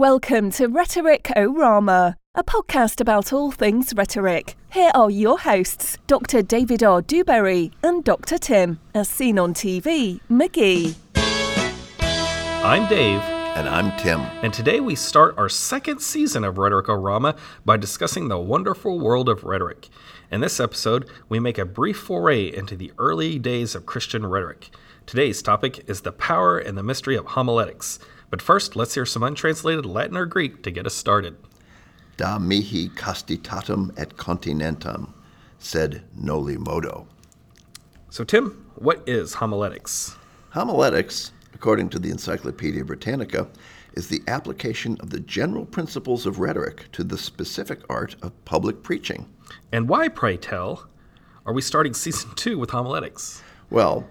welcome to Rhetoric Orama, a podcast about all things rhetoric. Here are your hosts, Dr. David R. Dewberry and Dr. Tim, as seen on TV, McGee. I'm Dave, And I'm Tim. and today we start our second season of Rhetoric-O-Rama by discussing the wonderful world of rhetoric. In this episode, we make a brief foray into the early days of Christian rhetoric. Today's topic is the power and the mystery of homiletics. But first, let's hear some untranslated Latin or Greek to get us started. Da mihi castitatum et continentum, sed noli modo. So, Tim, what is homiletics? Homiletics, according to the Encyclopedia Britannica, is the application of the general principles of rhetoric to the specific art of public preaching. And why, pray tell, are we starting season two with homiletics? Well,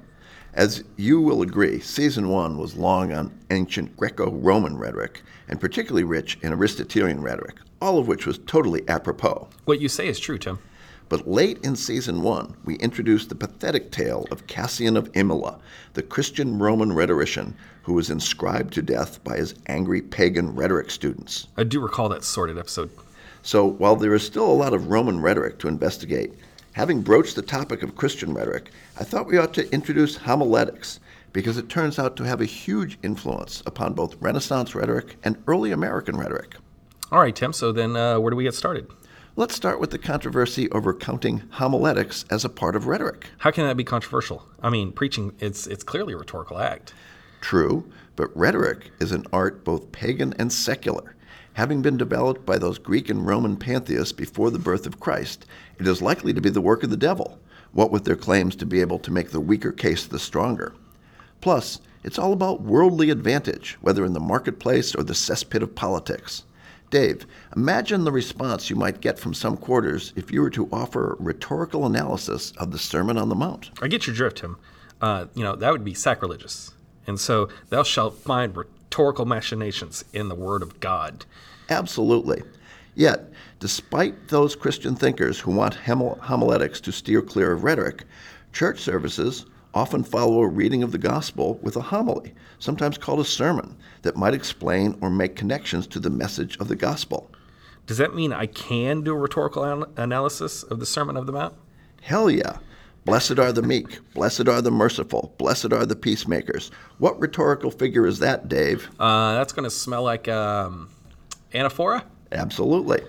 as you will agree, season one was long on ancient Greco Roman rhetoric, and particularly rich in Aristotelian rhetoric, all of which was totally apropos. What you say is true, Tim. But late in season one, we introduced the pathetic tale of Cassian of Imola, the Christian Roman rhetorician who was inscribed to death by his angry pagan rhetoric students. I do recall that sorted episode. So while there is still a lot of Roman rhetoric to investigate, having broached the topic of Christian rhetoric, I thought we ought to introduce homiletics because it turns out to have a huge influence upon both Renaissance rhetoric and early American rhetoric. All right, Tim, so then uh, where do we get started? Let's start with the controversy over counting homiletics as a part of rhetoric. How can that be controversial? I mean, preaching, it's, it's clearly a rhetorical act. True, but rhetoric is an art both pagan and secular. Having been developed by those Greek and Roman pantheists before the birth of Christ, it is likely to be the work of the devil, what with their claims to be able to make the weaker case the stronger. Plus, it's all about worldly advantage, whether in the marketplace or the cesspit of politics. Dave, imagine the response you might get from some quarters if you were to offer rhetorical analysis of the Sermon on the Mount. I get your drift, Tim. Uh, you know, that would be sacrilegious. And so, thou shalt find rhetorical machinations in the word of God. Absolutely. Yet, despite those Christian thinkers who want homiletics to steer clear of rhetoric, church services often follow a reading of the gospel with a homily, sometimes called a sermon, that might explain or make connections to the message of the gospel. Does that mean I can do a rhetorical an- analysis of the Sermon of the Mount? Hell yeah. Blessed are the meek, blessed are the merciful, blessed are the peacemakers. What rhetorical figure is that, Dave? Uh, that's going to smell like um, anaphora. Absolutely.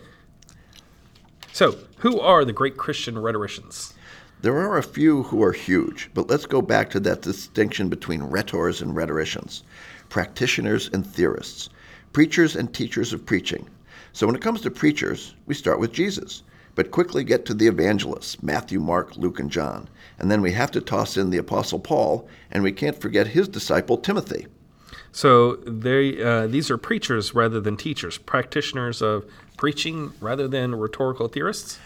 So, who are the great Christian rhetoricians? There are a few who are huge, but let's go back to that distinction between rhetors and rhetoricians, practitioners and theorists, preachers and teachers of preaching. So when it comes to preachers, we start with Jesus, but quickly get to the evangelists Matthew, Mark, Luke, and John. And then we have to toss in the Apostle Paul, and we can't forget his disciple Timothy. So they uh, these are preachers rather than teachers, practitioners of preaching rather than rhetorical theorists.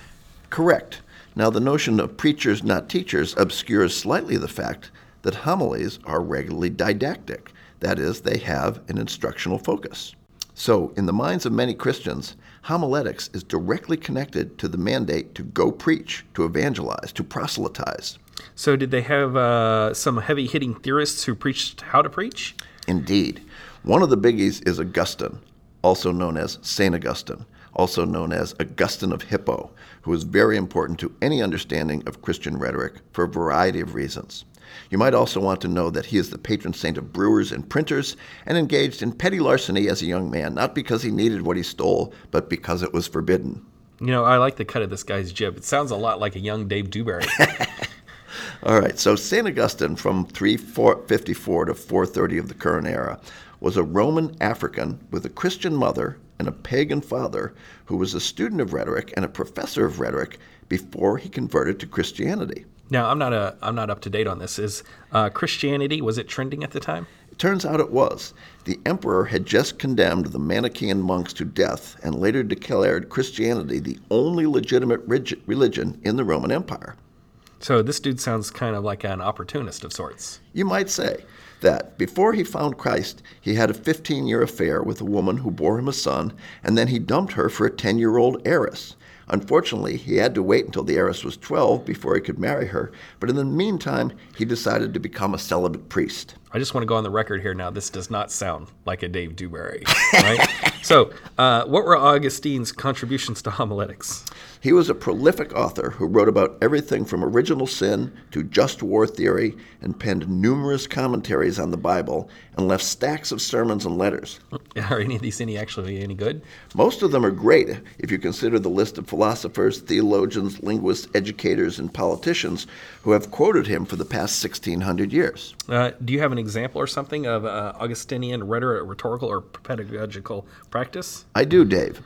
Correct. Now, the notion of preachers, not teachers, obscures slightly the fact that homilies are regularly didactic. That is, they have an instructional focus. So, in the minds of many Christians, homiletics is directly connected to the mandate to go preach, to evangelize, to proselytize. So did they have uh, some heavy hitting theorists who preached how to preach? Indeed. One of the biggies is Augustine, also known as St. Augustine, also known as Augustine of Hippo, who is very important to any understanding of Christian rhetoric for a variety of reasons. You might also want to know that he is the patron saint of brewers and printers and engaged in petty larceny as a young man, not because he needed what he stole, but because it was forbidden. You know, I like the cut of this guy's jib. It sounds a lot like a young Dave Dewberry. All right, so St. Augustine from 354 to 430 of the current era was a Roman African with a Christian mother and a pagan father who was a student of rhetoric and a professor of rhetoric before he converted to Christianity. now, I'm not a I'm not up to date on this. Is uh, Christianity was it trending at the time? It turns out it was. The emperor had just condemned the Manichaean monks to death and later declared Christianity the only legitimate religion in the Roman Empire. So this dude sounds kind of like an opportunist of sorts. You might say that before he found Christ, he had a 15 year affair with a woman who bore him a son, and then he dumped her for a 10 year old heiress. Unfortunately, he had to wait until the heiress was 12 before he could marry her, but in the meantime, he decided to become a celibate priest. I just want to go on the record here now. This does not sound like a Dave Dewberry, right? So, uh, what were Augustine's contributions to homiletics? He was a prolific author who wrote about everything from original sin to just war theory and penned numerous commentaries on the Bible and left stacks of sermons and letters. Are any of these any actually any good? Most of them are great if you consider the list of philosophers, theologians, linguists, educators, and politicians who have quoted him for the past 1600 years. Uh, do you have an example or something of uh, Augustinian rhetoric, rhetorical, or pedagogical practice? I do, Dave.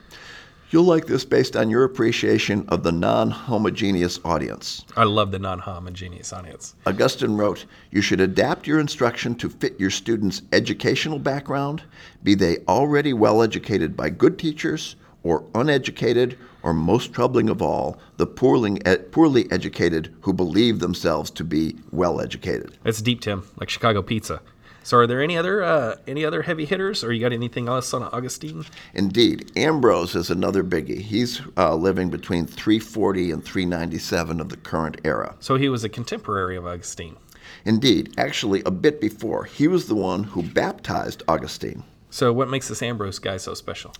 You'll like this based on your appreciation of the non homogeneous audience. I love the non homogeneous audience. Augustine wrote, You should adapt your instruction to fit your students' educational background, be they already well educated by good teachers, or uneducated, or most troubling of all, the poorly, poorly educated who believe themselves to be well educated. That's deep, Tim, like Chicago pizza. So, are there any other uh, any other heavy hitters, or you got anything else on Augustine? Indeed, Ambrose is another biggie. He's uh, living between 340 and 397 of the current era. So he was a contemporary of Augustine. Indeed, actually, a bit before. He was the one who baptized Augustine. So, what makes this Ambrose guy so special?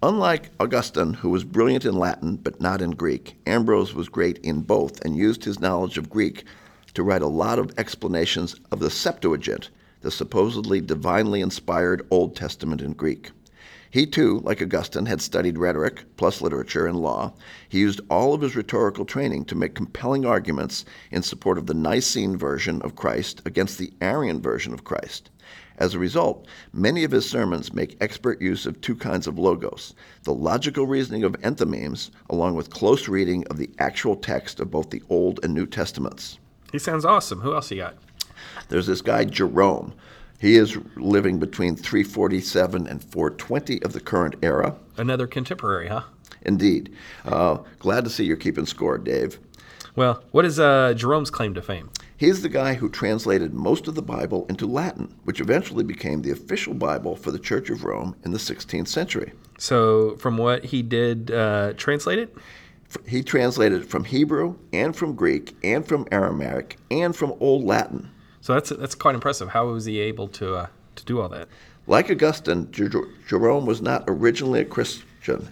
Unlike Augustine, who was brilliant in Latin but not in Greek, Ambrose was great in both and used his knowledge of Greek to write a lot of explanations of the Septuagint, the supposedly divinely inspired Old Testament in Greek. He too, like Augustine, had studied rhetoric plus literature and law. He used all of his rhetorical training to make compelling arguments in support of the Nicene version of Christ against the Arian version of Christ. As a result, many of his sermons make expert use of two kinds of logos the logical reasoning of enthymemes, along with close reading of the actual text of both the Old and New Testaments. He sounds awesome. Who else you got? There's this guy, Jerome. He is living between 347 and 420 of the current era. Another contemporary, huh? Indeed. Uh, glad to see you're keeping score, Dave. Well, what is uh, Jerome's claim to fame? He's the guy who translated most of the Bible into Latin, which eventually became the official Bible for the Church of Rome in the 16th century. So, from what he did, uh, translate it? He translated from Hebrew and from Greek and from Aramaic and from Old Latin. So that's that's quite impressive. How was he able to uh, to do all that? Like Augustine, Jerome was not originally a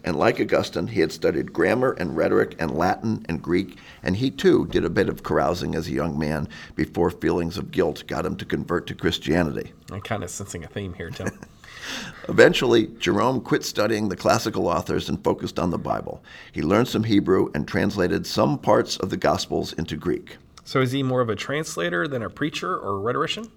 And like Augustine, he had studied grammar and rhetoric and Latin and Greek, and he too did a bit of carousing as a young man before feelings of guilt got him to convert to Christianity. I'm kind of sensing a theme here, Tim. Eventually, Jerome quit studying the classical authors and focused on the Bible. He learned some Hebrew and translated some parts of the Gospels into Greek. So is he more of a translator than a preacher or a rhetorician?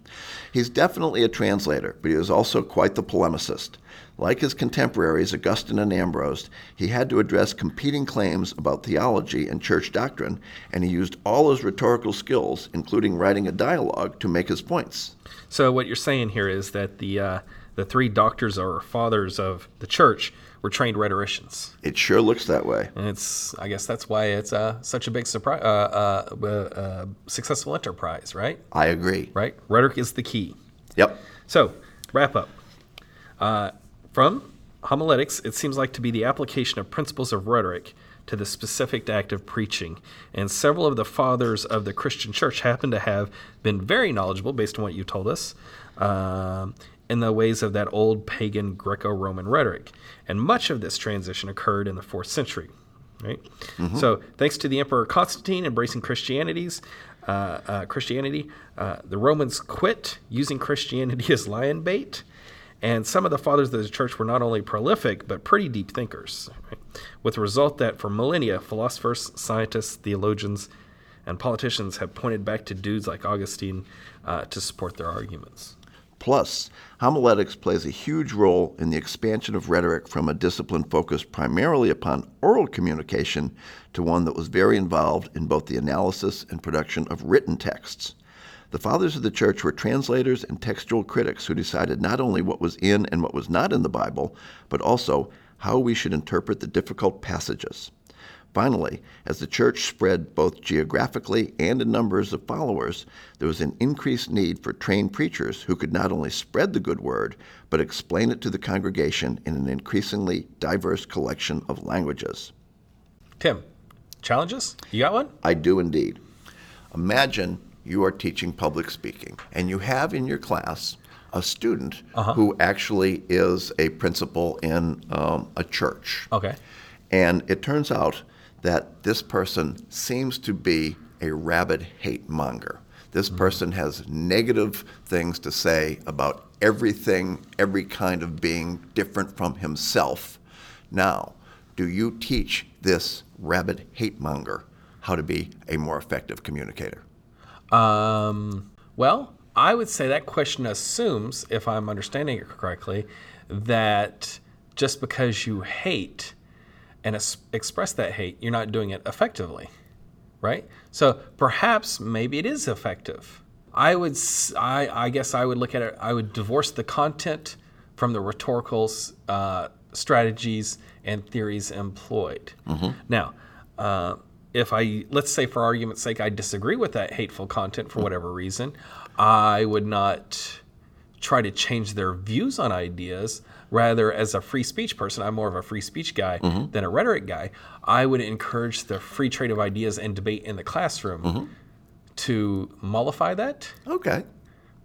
He's definitely a translator, but he was also quite the polemicist. Like his contemporaries, Augustine and Ambrose, he had to address competing claims about theology and church doctrine, and he used all his rhetorical skills, including writing a dialogue, to make his points. So what you're saying here is that the uh, the three doctors or fathers of the church were trained rhetoricians. It sure looks that way. And it's, I guess that's why it's uh, such a big surprise, uh, uh, uh, successful enterprise, right? I agree. Right? Rhetoric is the key. Yep. So, wrap up. Uh, from homiletics, it seems like to be the application of principles of rhetoric to the specific act of preaching. And several of the fathers of the Christian church happen to have been very knowledgeable, based on what you told us, um, in the ways of that old pagan Greco Roman rhetoric. And much of this transition occurred in the fourth century. Right? Mm-hmm. So, thanks to the Emperor Constantine embracing Christianity's, uh, uh, Christianity, uh, the Romans quit using Christianity as lion bait. And some of the fathers of the church were not only prolific, but pretty deep thinkers, right? with the result that for millennia, philosophers, scientists, theologians, and politicians have pointed back to dudes like Augustine uh, to support their arguments. Plus, homiletics plays a huge role in the expansion of rhetoric from a discipline focused primarily upon oral communication to one that was very involved in both the analysis and production of written texts. The fathers of the church were translators and textual critics who decided not only what was in and what was not in the Bible, but also how we should interpret the difficult passages. Finally, as the church spread both geographically and in numbers of followers, there was an increased need for trained preachers who could not only spread the good word, but explain it to the congregation in an increasingly diverse collection of languages. Tim, challenges? You got one? I do indeed. Imagine you are teaching public speaking, and you have in your class a student who actually is a principal in um, a church. Okay. And it turns out that this person seems to be a rabid hate monger. This person has negative things to say about everything, every kind of being different from himself. Now, do you teach this rabid hate monger how to be a more effective communicator? Um, well, I would say that question assumes, if I'm understanding it correctly, that just because you hate and es- express that hate, you're not doing it effectively, right? So perhaps maybe it is effective. I would, I, I guess I would look at it. I would divorce the content from the rhetorical uh, strategies and theories employed. Now, uh, if I let's say for argument's sake I disagree with that hateful content for whatever reason, I would not try to change their views on ideas. Rather, as a free speech person, I'm more of a free speech guy mm-hmm. than a rhetoric guy. I would encourage the free trade of ideas and debate in the classroom mm-hmm. to mollify that. Okay.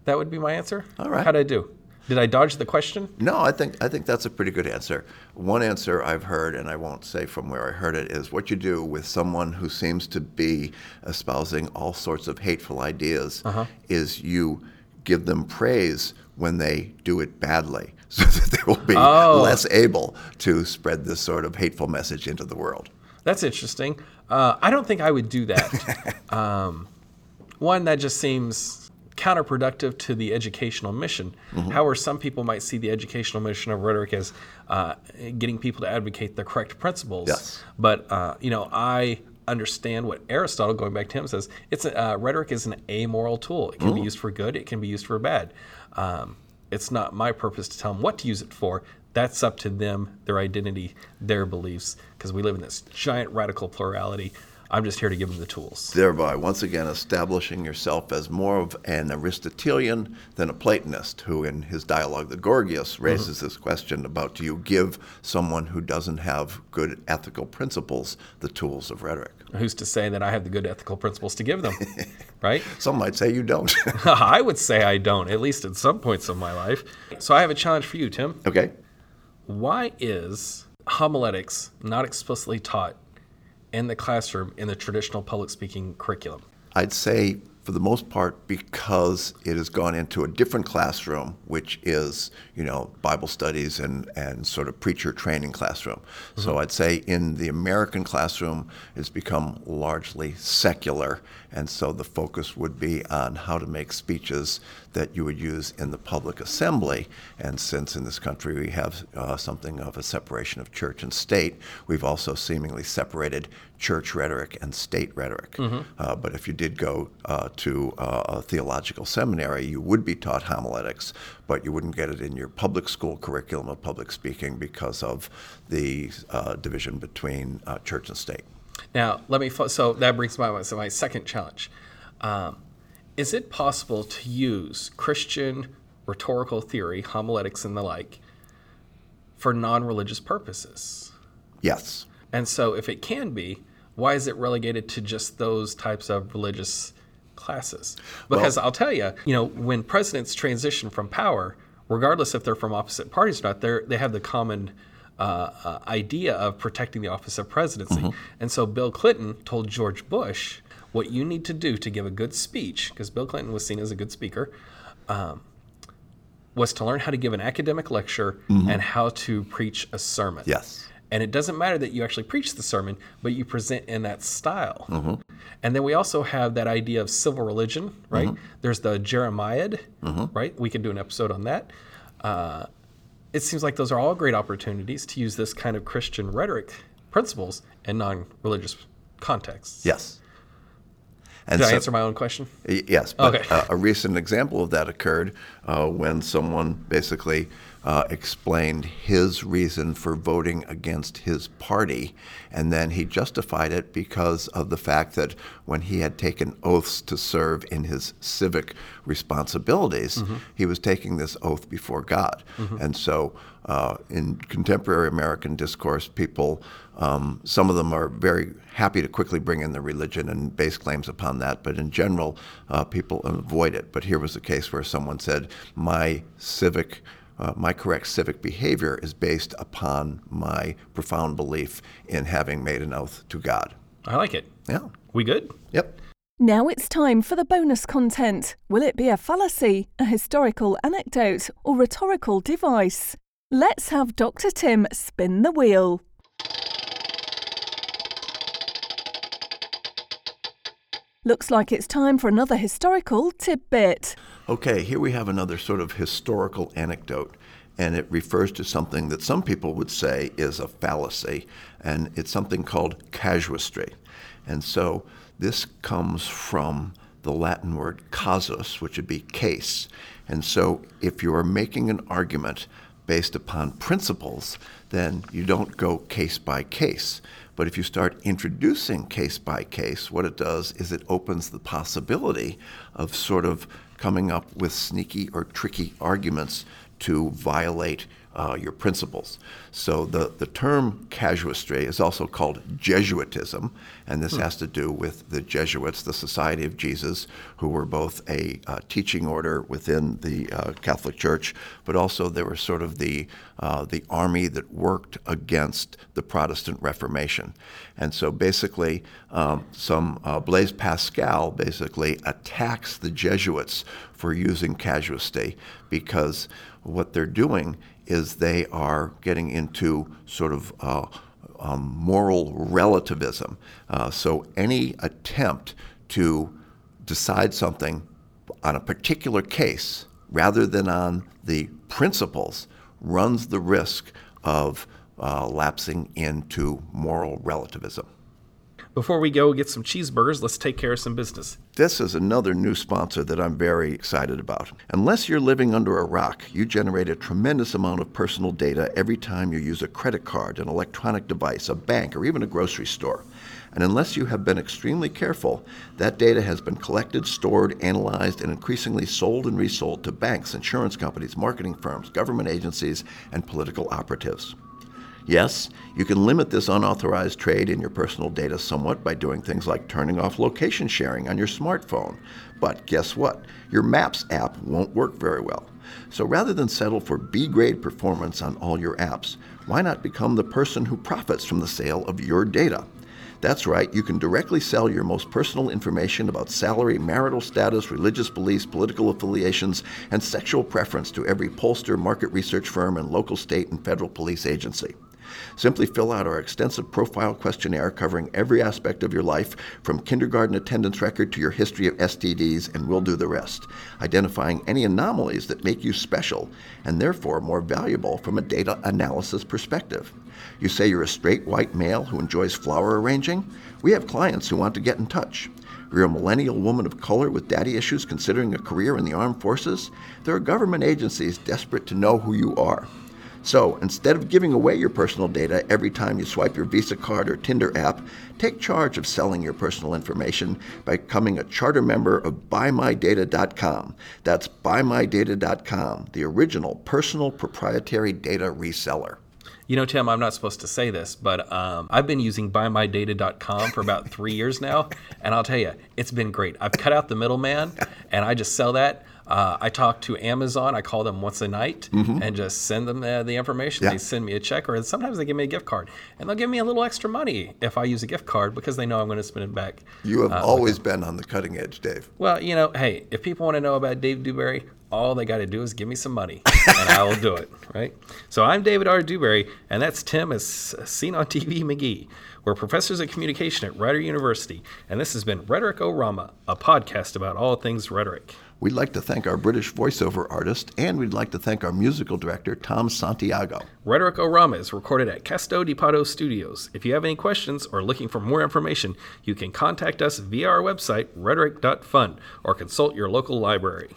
That would be my answer. All right. How did I do? Did I dodge the question? No, I think I think that's a pretty good answer. One answer I've heard, and I won't say from where I heard it, is what you do with someone who seems to be espousing all sorts of hateful ideas uh-huh. is you give them praise when they do it badly, so that they will be less able to spread this sort of hateful message into the world. That's interesting. Uh, I don't think I would do that. um, one that just seems counterproductive to the educational mission. Mm-hmm. However, some people might see the educational mission of rhetoric as uh, getting people to advocate the correct principles. Yes. But uh, you know, I understand what Aristotle, going back to him, says. It's a, uh, rhetoric is an amoral tool. It can be used for good. It can be used for bad. Um, it's not my purpose to tell them what to use it for. That's up to them, their identity, their beliefs, because we live in this giant radical plurality. I'm just here to give them the tools. thereby once again establishing yourself as more of an Aristotelian than a Platonist, who in his dialogue, the Gorgias, mm-hmm. raises this question about do you give someone who doesn't have good ethical principles the tools of rhetoric? Who's to say that I have the good ethical principles to give them, right? Some might say you don't. I would say I don't, at least at some points of my life. So I have a challenge for you, Tim. okay. Why is homiletics not explicitly taught in the classroom in the traditional public speaking curriculum? I'd say for the most part because it has gone into a different classroom, which is, you know, Bible studies and, and sort of preacher training classroom. So I'd say in the American classroom, it's become largely secular. And so the focus would be on how to make speeches that you would use in the public assembly. And since in this country we have uh, something of a separation of church and state, we've also seemingly separated church rhetoric and state rhetoric. Uh, but if you did go uh, to uh, a theological seminary, you would be taught homiletics, but you wouldn't get it in your public school curriculum of public speaking because of the uh, division between uh, church and state. Now, let me. fo- So that brings my so my second challenge. Um, is it possible to use Christian rhetorical theory, homiletics, and the like, for non-religious purposes? Yes. And so, if it can be, why is it relegated to just those types of religious classes? Because I'll tell you, you know, when presidents transition from power, regardless if they're from opposite parties or not, they they have the common uh, uh, idea of protecting the office of presidency. And so, Bill Clinton told George Bush, "What you need to do to give a good speech, because Bill Clinton was seen as a good speaker." Um, was to learn how to give an academic lecture and how to preach a sermon. Yes. And it doesn't matter that you actually preach the sermon, but you present in that style. And then we also have that idea of civil religion, right? There's the Jeremiad, right? We could do an episode on that. Uh, it seems like those are all great opportunities to use this kind of Christian rhetoric principles in non religious contexts. Yes. And Did I answer my own question? Yes, but Okay. uh, a recent example of that occurred uh, when someone basically uh, explained his reason for voting against his party, and then he justified it because of the fact that when he had taken oaths to serve in his civic responsibilities, mm-hmm. he was taking this oath before God. Mm-hmm. And so, uh, in contemporary American discourse, people, um, some of them are very happy to quickly bring in the religion and base claims upon that, but in general, uh, people avoid it. But here was a case where someone said, My civic uh, my correct civic behavior is based upon my profound belief in having made an oath to God. I like it. Yeah. We good? Yep. Now it's time for the bonus content. Will it be a fallacy, a historical anecdote, or rhetorical device? Let's have Dr. Tim spin the wheel. Looks like it's time for another historical tidbit. Okay, here we have another sort of historical anecdote, and it refers to something that some people would say is a fallacy, and it's something called casuistry. And so this comes from the Latin word casus, which would be case. And so if you are making an argument based upon principles, then you don't go case by case. But if you start introducing case by case, what it does is it opens the possibility of sort of coming up with sneaky or tricky arguments to violate uh, your principles. So the, the term casuistry is also called Jesuitism, and this hmm. has to do with the Jesuits, the Society of Jesus, who were both a uh, teaching order within the uh, Catholic Church, but also they were sort of the, uh, the army that worked against the Protestant Reformation. And so basically, um, some uh, Blaise Pascal basically attacks the Jesuits for using casuistry because what they're doing is they are getting into sort of uh, um, moral relativism. Uh, so any attempt to decide something on a particular case rather than on the principles runs the risk of uh, lapsing into moral relativism. Before we go get some cheeseburgers, let's take care of some business. This is another new sponsor that I'm very excited about. Unless you're living under a rock, you generate a tremendous amount of personal data every time you use a credit card, an electronic device, a bank, or even a grocery store. And unless you have been extremely careful, that data has been collected, stored, analyzed, and increasingly sold and resold to banks, insurance companies, marketing firms, government agencies, and political operatives. Yes, you can limit this unauthorized trade in your personal data somewhat by doing things like turning off location sharing on your smartphone. But guess what? Your Maps app won't work very well. So rather than settle for B grade performance on all your apps, why not become the person who profits from the sale of your data? That's right, you can directly sell your most personal information about salary, marital status, religious beliefs, political affiliations, and sexual preference to every pollster, market research firm, and local, state, and federal police agency. Simply fill out our extensive profile questionnaire covering every aspect of your life, from kindergarten attendance record to your history of STDs, and we'll do the rest, identifying any anomalies that make you special and therefore more valuable from a data analysis perspective. You say you're a straight white male who enjoys flower arranging? We have clients who want to get in touch. You're a millennial woman of color with daddy issues considering a career in the armed forces? There are government agencies desperate to know who you are. So instead of giving away your personal data every time you swipe your Visa card or Tinder app, take charge of selling your personal information by becoming a charter member of BuyMyData.com. That's BuyMyData.com, the original personal proprietary data reseller. You know, Tim, I'm not supposed to say this, but um, I've been using buymydata.com for about three years now, and I'll tell you, it's been great. I've cut out the middleman, and I just sell that. Uh, I talk to Amazon. I call them once a night mm-hmm. and just send them uh, the information. Yeah. They send me a check, or sometimes they give me a gift card, and they'll give me a little extra money if I use a gift card because they know I'm going to spend it back. You have uh, always been on the cutting edge, Dave. Well, you know, hey, if people want to know about Dave Dewberry, all they got to do is give me some money, and I will do it. Right. So I'm David R. Dewberry, and that's Tim as seen on TV McGee. We're professors of communication at Rider University, and this has been Rhetoric-O-Rama, a podcast about all things rhetoric. We'd like to thank our British voiceover artist, and we'd like to thank our musical director, Tom Santiago. Rhetoric-O-Rama is recorded at Casto di Pato Studios. If you have any questions or looking for more information, you can contact us via our website, rhetoric.fun, or consult your local library.